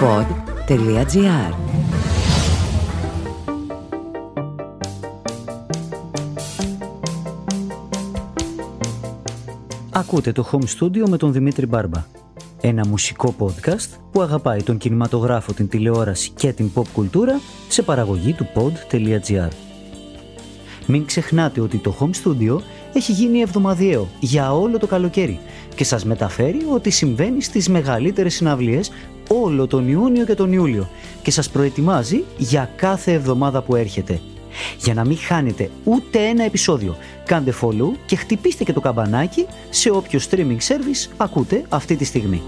pod.gr Ακούτε το Home Studio με τον Δημήτρη Μπάρμπα. Ένα μουσικό podcast που αγαπάει τον κινηματογράφο, την τηλεόραση και την pop κουλτούρα σε παραγωγή του pod.gr. Μην ξεχνάτε ότι το Home Studio έχει γίνει εβδομαδιαίο για όλο το καλοκαίρι και σας μεταφέρει ότι συμβαίνει στις μεγαλύτερες συναυλίες όλο τον Ιούνιο και τον Ιούλιο και σας προετοιμάζει για κάθε εβδομάδα που έρχεται. Για να μην χάνετε ούτε ένα επεισόδιο, κάντε follow και χτυπήστε και το καμπανάκι σε όποιο streaming service ακούτε αυτή τη στιγμή.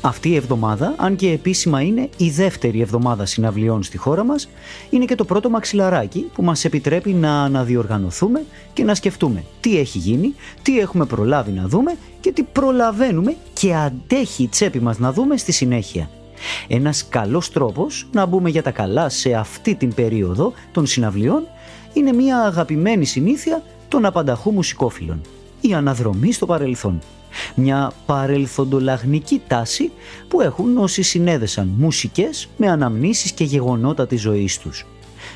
Αυτή η εβδομάδα, αν και επίσημα είναι η δεύτερη εβδομάδα συναυλιών στη χώρα μας, είναι και το πρώτο μαξιλαράκι που μας επιτρέπει να αναδιοργανωθούμε και να σκεφτούμε τι έχει γίνει, τι έχουμε προλάβει να δούμε και τι προλαβαίνουμε και αντέχει η τσέπη μας να δούμε στη συνέχεια. Ένας καλός τρόπος να μπούμε για τα καλά σε αυτή την περίοδο των συναυλιών είναι μια αγαπημένη συνήθεια των απανταχού μουσικόφιλων. Η αναδρομή στο παρελθόν μια παρελθοντολαγνική τάση που έχουν όσοι συνέδεσαν μουσικές με αναμνήσεις και γεγονότα της ζωής τους.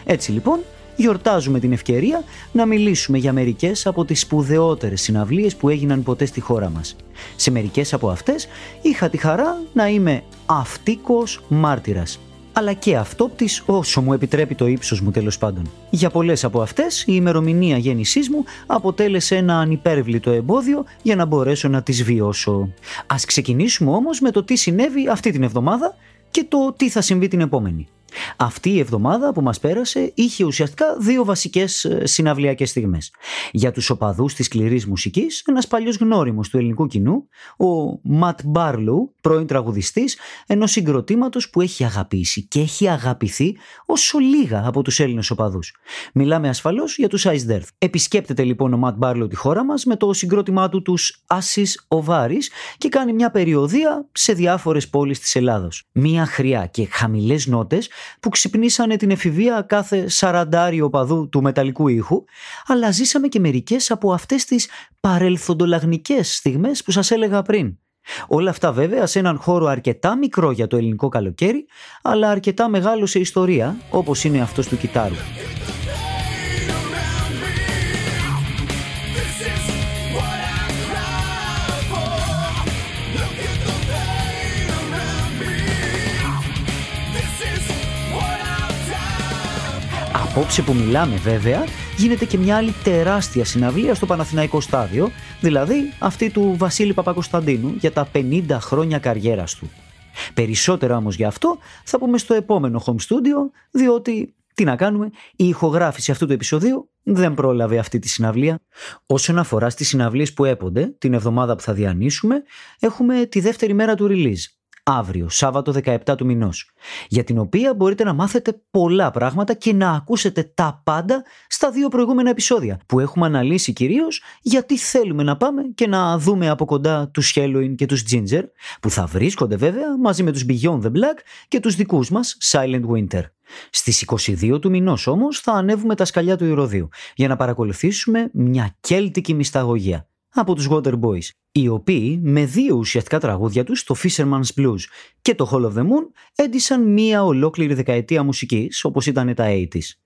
Έτσι λοιπόν, γιορτάζουμε την ευκαιρία να μιλήσουμε για μερικές από τις σπουδαιότερες συναυλίες που έγιναν ποτέ στη χώρα μας. Σε μερικές από αυτές είχα τη χαρά να είμαι αυτίκος μάρτυρας αλλά και αυτόπτη όσο μου επιτρέπει το ύψος μου τέλος πάντων. Για πολλές από αυτές η ημερομηνία γέννησής μου αποτέλεσε ένα ανυπέρβλητο εμπόδιο για να μπορέσω να τις βιώσω. Ας ξεκινήσουμε όμως με το τι συνέβη αυτή την εβδομάδα και το τι θα συμβεί την επόμενη. Αυτή η εβδομάδα που μας πέρασε είχε ουσιαστικά δύο βασικές ε, συναυλιακές στιγμές. Για τους οπαδούς της σκληρής μουσικής, ένας παλιός γνώριμος του ελληνικού κοινού, ο Ματ Μπάρλου, πρώην τραγουδιστής, ενός συγκροτήματος που έχει αγαπήσει και έχει αγαπηθεί όσο λίγα από τους Έλληνες οπαδούς. Μιλάμε ασφαλώς για τους Ice Death. Επισκέπτεται λοιπόν ο Ματ Μπάρλου τη χώρα μας με το συγκρότημά του τους Assis Ovaris και κάνει μια περιοδία σε διάφορες πόλεις της Ελλάδος. Μια χρειά και χαμηλές νότες που ξυπνήσανε την εφηβεία κάθε σαραντάριο παδού του μεταλλικού ήχου, αλλά ζήσαμε και μερικές από αυτές τις παρελθοντολαγνικές στιγμές που σας έλεγα πριν. Όλα αυτά βέβαια σε έναν χώρο αρκετά μικρό για το ελληνικό καλοκαίρι, αλλά αρκετά μεγάλο σε ιστορία, όπως είναι αυτός του κιτάρου. Απόψε που μιλάμε βέβαια, γίνεται και μια άλλη τεράστια συναυλία στο Παναθηναϊκό στάδιο, δηλαδή αυτή του Βασίλη Παπακοσταντίνου για τα 50 χρόνια καριέρας του. Περισσότερα όμως για αυτό θα πούμε στο επόμενο home studio, διότι τι να κάνουμε, η ηχογράφηση αυτού του επεισοδίου δεν πρόλαβε αυτή τη συναυλία. Όσον αφορά στις συναυλίες που έπονται, την εβδομάδα που θα διανύσουμε, έχουμε τη δεύτερη μέρα του release αύριο, Σάββατο 17 του μηνός, για την οποία μπορείτε να μάθετε πολλά πράγματα και να ακούσετε τα πάντα στα δύο προηγούμενα επεισόδια, που έχουμε αναλύσει κυρίως γιατί θέλουμε να πάμε και να δούμε από κοντά τους Halloween και τους Ginger, που θα βρίσκονται βέβαια μαζί με τους Beyond the Black και τους δικούς μας Silent Winter. Στις 22 του μηνός όμως θα ανέβουμε τα σκαλιά του Ηρωδίου για να παρακολουθήσουμε μια κέλτικη μυσταγωγία από τους Waterboys, οι οποίοι με δύο ουσιαστικά τραγούδια τους, το Fisherman's Blues και το Hall of the Moon, έντυσαν μία ολόκληρη δεκαετία μουσικής, όπως ήταν τα 80's.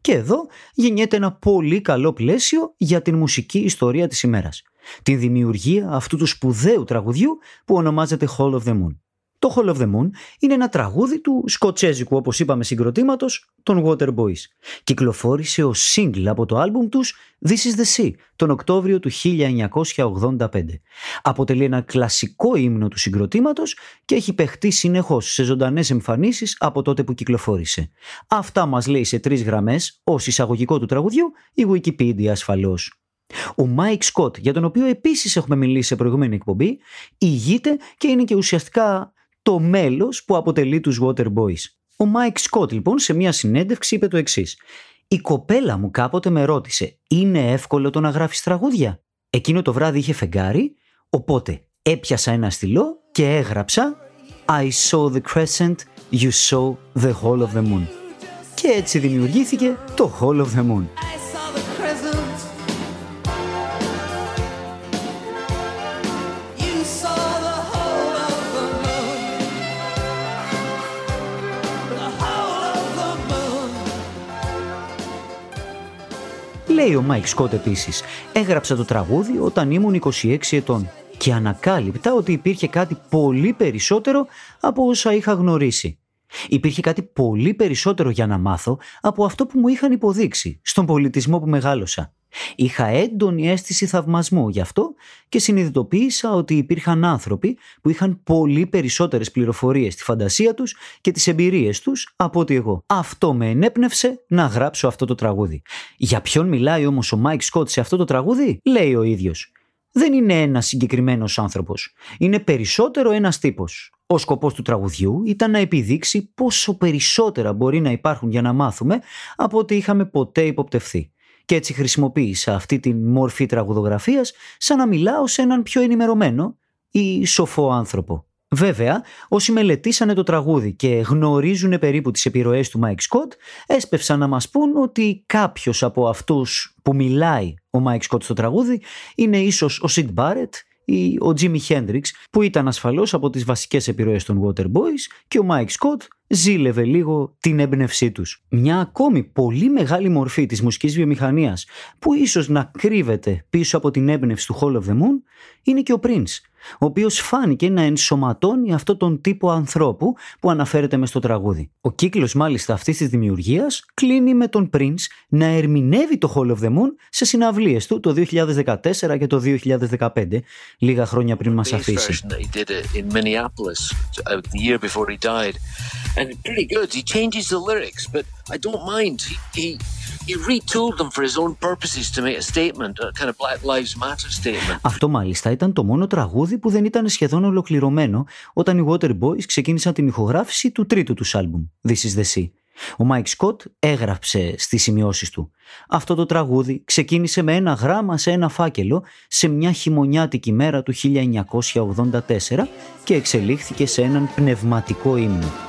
Και εδώ γεννιέται ένα πολύ καλό πλαίσιο για την μουσική ιστορία της ημέρας. Την δημιουργία αυτού του σπουδαίου τραγουδιού που ονομάζεται Hall of the Moon. Το Hall of the Moon είναι ένα τραγούδι του σκοτσέζικου όπως είπαμε συγκροτήματος των Waterboys. Κυκλοφόρησε ως single από το άλμπουμ τους This is the Sea τον Οκτώβριο του 1985. Αποτελεί ένα κλασικό ύμνο του συγκροτήματος και έχει παιχτεί συνεχώς σε ζωντανές εμφανίσεις από τότε που κυκλοφόρησε. Αυτά μας λέει σε τρεις γραμμές ως εισαγωγικό του τραγουδιού η Wikipedia ασφαλώς. Ο Mike Scott, για τον οποίο επίσης έχουμε μιλήσει σε προηγούμενη εκπομπή, ηγείται και είναι και ουσιαστικά το μέλος που αποτελεί τους Waterboys. Ο Mike Scott λοιπόν σε μια συνέντευξη είπε το εξής. Η κοπέλα μου κάποτε με ρώτησε «Είναι εύκολο το να γράφεις τραγούδια» Εκείνο το βράδυ είχε φεγγάρι, οπότε έπιασα ένα στυλό και έγραψα I saw the crescent, you saw the hall of the moon. Και έτσι δημιουργήθηκε το Hall of the Moon. Λέει ο Mike Scott επίσης. Έγραψα το τραγούδι όταν ήμουν 26 ετών και ανακάλυπτα ότι υπήρχε κάτι πολύ περισσότερο από όσα είχα γνωρίσει. Υπήρχε κάτι πολύ περισσότερο για να μάθω από αυτό που μου είχαν υποδείξει στον πολιτισμό που μεγάλωσα. Είχα έντονη αίσθηση θαυμασμού γι' αυτό και συνειδητοποίησα ότι υπήρχαν άνθρωποι που είχαν πολύ περισσότερες πληροφορίες στη φαντασία τους και τις εμπειρίες τους από ότι εγώ. Αυτό με ενέπνευσε να γράψω αυτό το τραγούδι. Για ποιον μιλάει όμως ο Mike Scott σε αυτό το τραγούδι, λέει ο ίδιος. Δεν είναι ένας συγκεκριμένος άνθρωπος. Είναι περισσότερο ένας τύπος. Ο σκοπός του τραγουδιού ήταν να επιδείξει πόσο περισσότερα μπορεί να υπάρχουν για να μάθουμε από ό,τι είχαμε ποτέ υποπτευθεί και έτσι χρησιμοποίησα αυτή τη μορφή τραγουδογραφίας σαν να μιλάω σε έναν πιο ενημερωμένο ή σοφό άνθρωπο. Βέβαια, όσοι μελετήσανε το τραγούδι και γνωρίζουν περίπου τις επιρροές του Mike Scott, έσπευσαν να μας πούν ότι κάποιος από αυτούς που μιλάει ο Mike Scott στο τραγούδι είναι ίσως ο Sid Barrett ή ο Jimmy Hendrix που ήταν ασφαλώς από τις βασικές επιρροές των Waterboys και ο Mike Scott ζήλευε λίγο την έμπνευσή τους. Μια ακόμη πολύ μεγάλη μορφή της μουσικής βιομηχανίας που ίσως να κρύβεται πίσω από την έμπνευση του Hall of the Moon είναι και ο Prince ο οποίος φάνηκε να ενσωματώνει αυτό τον τύπο ανθρώπου που αναφέρεται μες στο τραγούδι. Ο κύκλος μάλιστα αυτής της δημιουργίας κλείνει με τον Prince να ερμηνεύει το Hall of the Moon σε συναυλίες του το 2014 και το 2015, λίγα χρόνια πριν μας αφήσει. Αυτό μάλιστα ήταν το μόνο τραγούδι που δεν ήταν σχεδόν ολοκληρωμένο όταν οι Waterboys ξεκίνησαν την ηχογράφηση του τρίτου τους άλμπουμ, This is the Sea. Ο Mike Scott έγραψε στις σημειώσεις του. Αυτό το τραγούδι ξεκίνησε με ένα γράμμα σε ένα φάκελο σε μια χειμωνιάτικη μέρα του 1984 και εξελίχθηκε σε έναν πνευματικό ύμνο.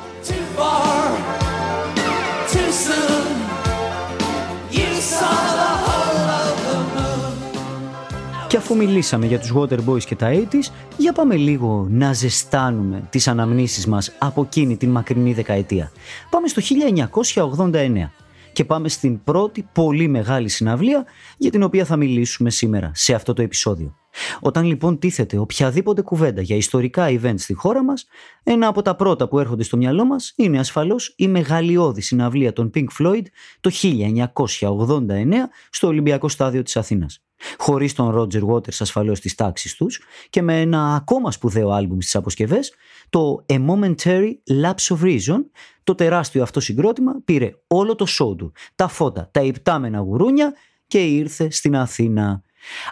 Και αφού μιλήσαμε για τους Waterboys και τα 80's, για πάμε λίγο να ζεστάνουμε τις αναμνήσεις μας από εκείνη την μακρινή δεκαετία. Πάμε στο 1989 και πάμε στην πρώτη πολύ μεγάλη συναυλία για την οποία θα μιλήσουμε σήμερα σε αυτό το επεισόδιο. Όταν λοιπόν τίθεται οποιαδήποτε κουβέντα για ιστορικά events στη χώρα μας, ένα από τα πρώτα που έρχονται στο μυαλό μας είναι ασφαλώς η μεγαλειώδη συναυλία των Pink Floyd το 1989 στο Ολυμπιακό Στάδιο της Αθήνας χωρίς τον Roger Waters ασφαλώς της τάξης τους και με ένα ακόμα σπουδαίο άλμπουμ στις αποσκευές, το A Momentary Lapse of Reason, το τεράστιο αυτό συγκρότημα, πήρε όλο το σόου του, τα φώτα, τα υπτάμενα γουρούνια και ήρθε στην Αθήνα.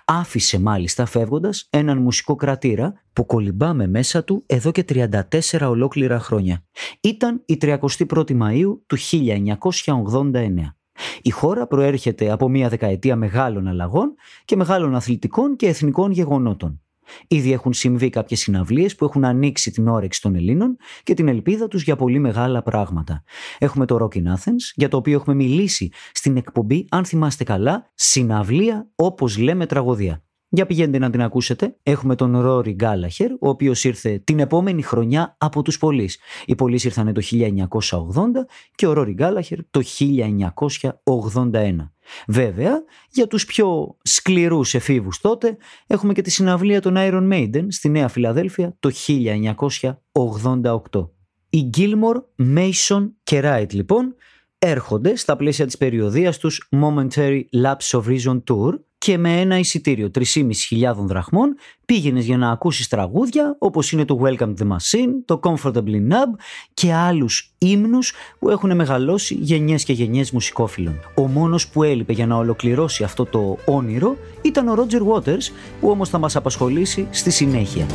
Άφησε μάλιστα φεύγοντας έναν μουσικό κρατήρα που κολυμπάμε μέσα του εδώ και 34 ολόκληρα χρόνια. Ήταν η 31η Μαΐου του 1989. Η χώρα προέρχεται από μια δεκαετία μεγάλων αλλαγών και μεγάλων αθλητικών και εθνικών γεγονότων. Ήδη έχουν συμβεί κάποιες συναυλίες που έχουν ανοίξει την όρεξη των Ελλήνων και την ελπίδα τους για πολύ μεγάλα πράγματα. Έχουμε το Rock in Athens, για το οποίο έχουμε μιλήσει στην εκπομπή, αν θυμάστε καλά, συναυλία όπως λέμε τραγωδία. Για πηγαίνετε να την ακούσετε. Έχουμε τον Ρόρι Γκάλαχερ, ο οποίος ήρθε την επόμενη χρονιά από τους Πολεί. Οι Πολεί ήρθαν το 1980 και ο Ρόρι Γκάλαχερ το 1981. Βέβαια, για τους πιο σκληρούς εφήβους τότε, έχουμε και τη συναυλία των Iron Maiden στη Νέα Φιλαδέλφια το 1988. Οι Gilmore, Mason και Wright λοιπόν έρχονται στα πλαίσια της περιοδίας τους Momentary Lapse of Reason Tour και με ένα εισιτήριο 3.500 δραχμών πήγαινες για να ακούσεις τραγούδια όπως είναι το Welcome to the Machine, το Comfortably Nub και άλλους ύμνους που έχουν μεγαλώσει γενιές και γενιές μουσικόφιλων. Ο μόνος που έλειπε για να ολοκληρώσει αυτό το όνειρο ήταν ο Roger Waters που όμως θα μας απασχολήσει στη συνέχεια.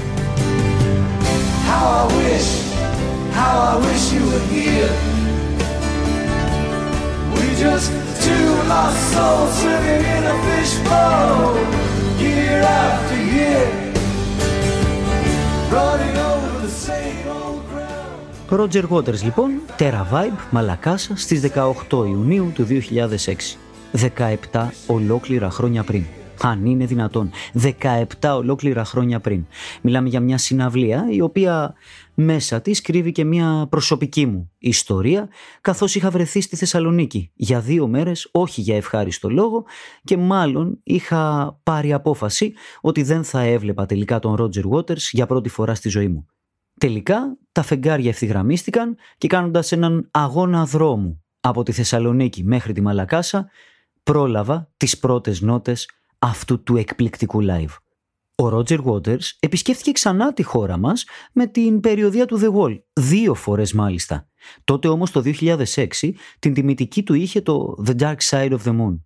How I wish, how I wish you were here. We just two lost souls swimming in a fishbowl year after year, running over the same old ground. Roger Waters λοιπόν, Terra Vibe, Μαλακάσα στις 18 Ιουνίου του 2006. 17 ολόκληρα χρόνια πριν. Αν είναι δυνατόν. 17 ολόκληρα χρόνια πριν. Μιλάμε για μια συναυλία η οποία μέσα της κρύβει και μια προσωπική μου ιστορία καθώς είχα βρεθεί στη Θεσσαλονίκη για δύο μέρες, όχι για ευχάριστο λόγο και μάλλον είχα πάρει απόφαση ότι δεν θα έβλεπα τελικά τον Ρότζερ Waters για πρώτη φορά στη ζωή μου. Τελικά τα φεγγάρια ευθυγραμμίστηκαν και κάνοντας έναν αγώνα δρόμου από τη Θεσσαλονίκη μέχρι τη Μαλακάσα πρόλαβα τις πρώτες νότες αυτού του εκπληκτικού live. Ο Ρότζερ Waters επισκέφθηκε ξανά τη χώρα μας με την περιοδία του The Wall, δύο φορές μάλιστα. Τότε όμως το 2006 την τιμητική του είχε το The Dark Side of the Moon.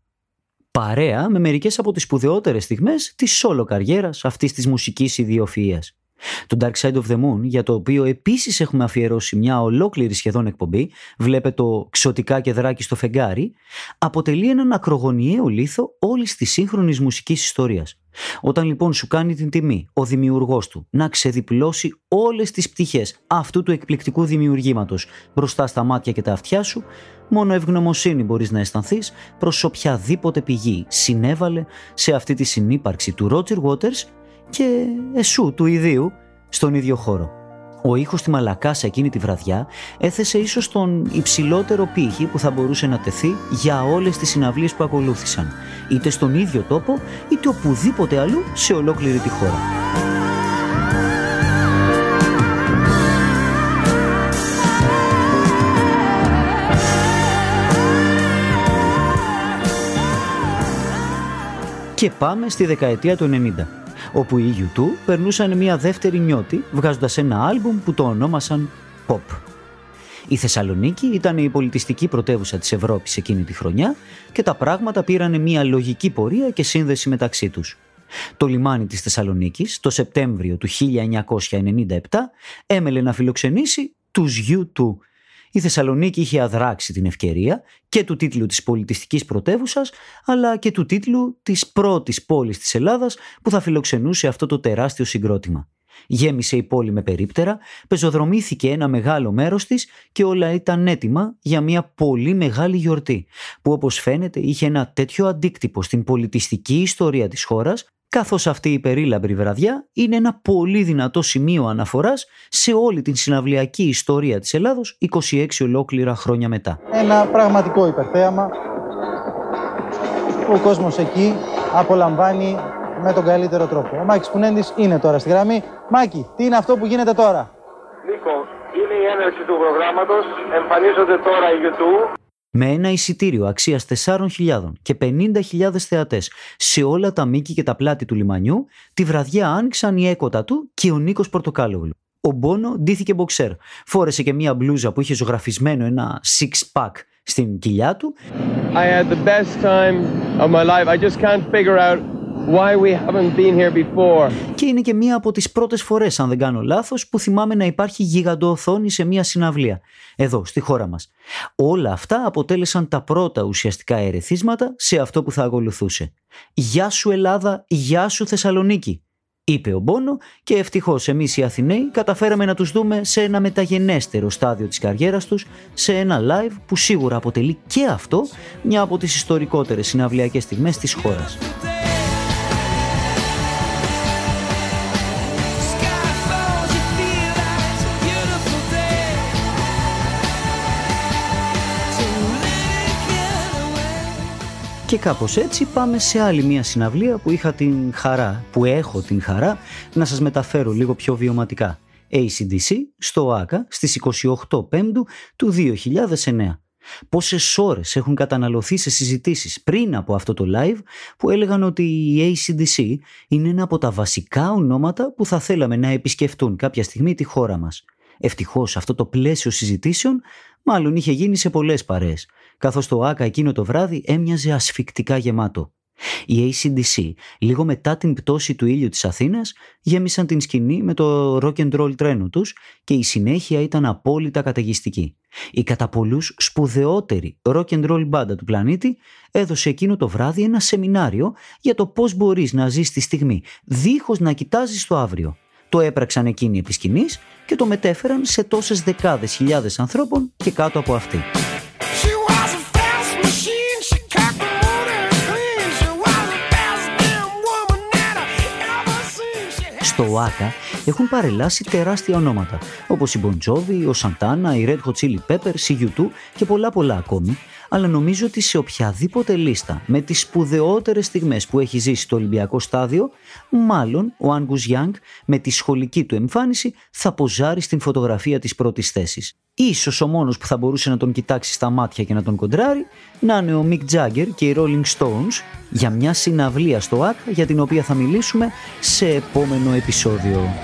Παρέα με μερικές από τις σπουδαιότερες στιγμές της solo καριέρας αυτής της μουσικής ιδιοφυΐας. Το Dark Side of the Moon, για το οποίο επίσης έχουμε αφιερώσει μια ολόκληρη σχεδόν εκπομπή, βλέπε το ξωτικά και δράκι στο φεγγάρι, αποτελεί έναν ακρογωνιαίο λίθο όλης της σύγχρονης μουσικής ιστορίας. Όταν λοιπόν σου κάνει την τιμή ο δημιουργός του να ξεδιπλώσει όλες τις πτυχές αυτού του εκπληκτικού δημιουργήματος μπροστά στα μάτια και τα αυτιά σου, μόνο ευγνωμοσύνη μπορείς να αισθανθείς προς οποιαδήποτε πηγή συνέβαλε σε αυτή τη συνύπαρξη του Roger Waters και εσού του ιδίου στον ίδιο χώρο. Ο ήχος στη Μαλακάσα εκείνη τη βραδιά έθεσε ίσως τον υψηλότερο πύχη που θα μπορούσε να τεθεί για όλες τις συναυλίες που ακολούθησαν, είτε στον ίδιο τόπο είτε οπουδήποτε αλλού σε ολόκληρη τη χώρα. Και πάμε στη δεκαετία του 90 όπου οι U2 περνούσαν μια δεύτερη νιώτη βγάζοντας ένα άλμπουμ που το ονόμασαν Pop. Η Θεσσαλονίκη ήταν η πολιτιστική πρωτεύουσα της Ευρώπης εκείνη τη χρονιά και τα πράγματα πήραν μια λογική πορεία και σύνδεση μεταξύ τους. Το λιμάνι της Θεσσαλονίκης το Σεπτέμβριο του 1997 έμελε να φιλοξενήσει τους U2 η Θεσσαλονίκη είχε αδράξει την ευκαιρία και του τίτλου της πολιτιστικής πρωτεύουσας, αλλά και του τίτλου της πρώτης πόλης της Ελλάδας που θα φιλοξενούσε αυτό το τεράστιο συγκρότημα. Γέμισε η πόλη με περίπτερα, πεζοδρομήθηκε ένα μεγάλο μέρος της και όλα ήταν έτοιμα για μια πολύ μεγάλη γιορτή, που όπως φαίνεται είχε ένα τέτοιο αντίκτυπο στην πολιτιστική ιστορία της χώρας, καθώς αυτή η περίλαμπρη βραδιά είναι ένα πολύ δυνατό σημείο αναφοράς σε όλη την συναυλιακή ιστορία της Ελλάδος 26 ολόκληρα χρόνια μετά. Ένα πραγματικό υπερθέαμα που ο κόσμος εκεί απολαμβάνει με τον καλύτερο τρόπο. Ο Μάκης Πουνέντης είναι τώρα στη γραμμή. Μάκη, τι είναι αυτό που γίνεται τώρα; Νίκο, είναι η έναρξη του προγράμματος. Εμφανίζονται τώρα οι YouTube με ένα εισιτήριο αξίας 4.000 και 50.000 θεατές σε όλα τα μήκη και τα πλάτη του λιμανιού, τη βραδιά άνοιξαν η έκοτα του και ο Νίκος Πορτοκάλογλου. Ο Μπόνο ντύθηκε μποξέρ. Φόρεσε και μία μπλούζα που είχε ζωγραφισμένο ένα six pack στην κοιλιά του. I had the best time of my life. I just can't figure out Why we haven't been here before. Και είναι και μία από τις πρώτες φορές, αν δεν κάνω λάθος, που θυμάμαι να υπάρχει γιγαντοοθόνη σε μία συναυλία. Εδώ, στη χώρα μας. Όλα αυτά αποτέλεσαν τα πρώτα ουσιαστικά ερεθίσματα σε αυτό που θα ακολουθούσε. «Γεια σου Ελλάδα, γεια σου Θεσσαλονίκη», είπε ο Μπόνο και ευτυχώς εμείς οι Αθηναίοι καταφέραμε να τους δούμε σε ένα μεταγενέστερο στάδιο της καριέρας τους, σε ένα live που σίγουρα αποτελεί και αυτό μια από τις ιστορικότερες συναυλιακές στιγμές της χώρας. Και κάπως έτσι πάμε σε άλλη μια συναυλία που είχα την χαρά, που έχω την χαρά να σας μεταφέρω λίγο πιο βιωματικά. ACDC στο ΆΚΑ στις 28 Πέμπτου του 2009. Πόσες ώρες έχουν καταναλωθεί σε συζητήσεις πριν από αυτό το live που έλεγαν ότι η ACDC είναι ένα από τα βασικά ονόματα που θα θέλαμε να επισκεφτούν κάποια στιγμή τη χώρα μας. Ευτυχώς αυτό το πλαίσιο συζητήσεων μάλλον είχε γίνει σε πολλές παρέες καθώς το ΆΚΑ εκείνο το βράδυ έμοιαζε ασφικτικά γεμάτο. Οι ACDC, λίγο μετά την πτώση του ήλιου της Αθήνας, γέμισαν την σκηνή με το rock and roll τρένο τους και η συνέχεια ήταν απόλυτα καταιγιστική. Η κατά πολλούς σπουδαιότερη rock and roll μπάντα του πλανήτη έδωσε εκείνο το βράδυ ένα σεμινάριο για το πώς μπορείς να ζεις τη στιγμή δίχως να κοιτάζεις το αύριο. Το έπραξαν εκείνοι επί σκηνής και το μετέφεραν σε τόσες δεκάδες χιλιάδες ανθρώπων και κάτω από αυτή. Στο ΆΚΑ έχουν παρελάσει τεράστια ονόματα, όπως η Bon Jovi, ο Santana, η Red Hot Chili Peppers, η U2 και πολλά πολλά ακόμη, αλλά νομίζω ότι σε οποιαδήποτε λίστα με τις σπουδαιότερες στιγμές που έχει ζήσει το Ολυμπιακό στάδιο, μάλλον ο Angus Young με τη σχολική του εμφάνιση θα ποζάρει στην φωτογραφία της πρώτης θέσης. Ίσως ο μόνος που θα μπορούσε να τον κοιτάξει στα μάτια και να τον κοντράρει να είναι ο Mick Jagger και οι Rolling Stones για μια συναυλία στο ΑΚ για την οποία θα μιλήσουμε σε επόμενο επεισόδιο.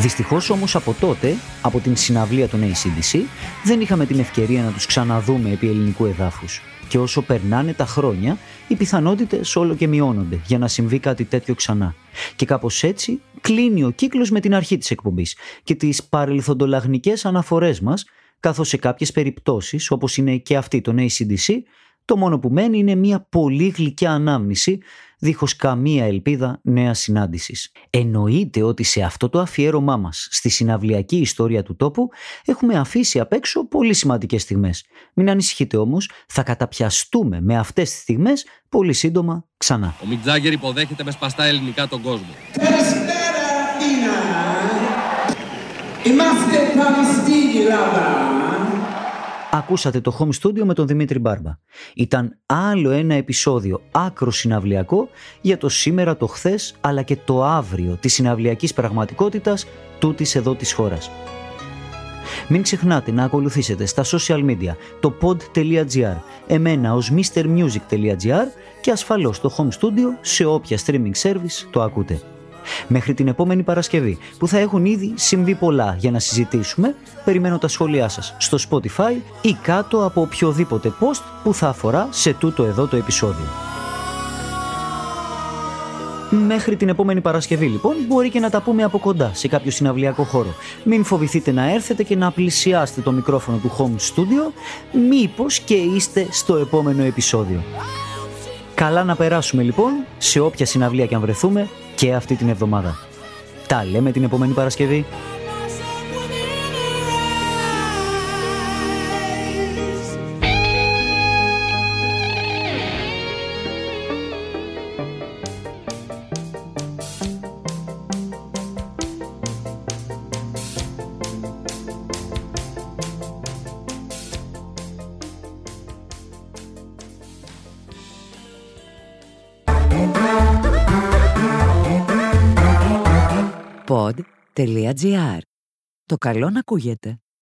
Δυστυχώς όμως από τότε, από την συναυλία των ACDC, δεν είχαμε την ευκαιρία να τους ξαναδούμε επί ελληνικού εδάφους. Και όσο περνάνε τα χρόνια, οι πιθανότητες όλο και μειώνονται για να συμβεί κάτι τέτοιο ξανά. Και κάπως έτσι κλείνει ο κύκλος με την αρχή της εκπομπής και τις παρελθοντολαγνικές αναφορές μας, καθώς σε κάποιες περιπτώσεις, όπως είναι και αυτή των ACDC, το μόνο που μένει είναι μια πολύ γλυκιά ανάμνηση, δίχως καμία ελπίδα νέα συνάντησης. Εννοείται ότι σε αυτό το αφιέρωμά μας, στη συναυλιακή ιστορία του τόπου, έχουμε αφήσει απ' έξω πολύ σημαντικές στιγμές. Μην ανησυχείτε όμως, θα καταπιαστούμε με αυτές τις στιγμές πολύ σύντομα ξανά. Ο Μιτζάγκερ υποδέχεται με σπαστά ελληνικά τον κόσμο. Είμαστε Ακούσατε το Home Studio με τον Δημήτρη Μπάρμπα. Ήταν άλλο ένα επεισόδιο άκρο συναυλιακό για το σήμερα, το χθες αλλά και το αύριο της συναυλιακής πραγματικότητας τούτης εδώ της χώρας. Μην ξεχνάτε να ακολουθήσετε στα social media το pod.gr, εμένα ως mrmusic.gr και ασφαλώς το Home Studio σε όποια streaming service το ακούτε. Μέχρι την επόμενη Παρασκευή, που θα έχουν ήδη συμβεί πολλά για να συζητήσουμε, περιμένω τα σχόλιά σας στο Spotify ή κάτω από οποιοδήποτε post που θα αφορά σε τούτο εδώ το επεισόδιο. Μέχρι την επόμενη Παρασκευή λοιπόν μπορεί και να τα πούμε από κοντά σε κάποιο συναυλιακό χώρο. Μην φοβηθείτε να έρθετε και να πλησιάσετε το μικρόφωνο του Home Studio, μήπως και είστε στο επόμενο επεισόδιο. Καλά να περάσουμε λοιπόν σε όποια συναυλία και αν βρεθούμε και αυτή την εβδομάδα. Τα λέμε την επόμενη Παρασκευή. Το καλό να ακούγεται.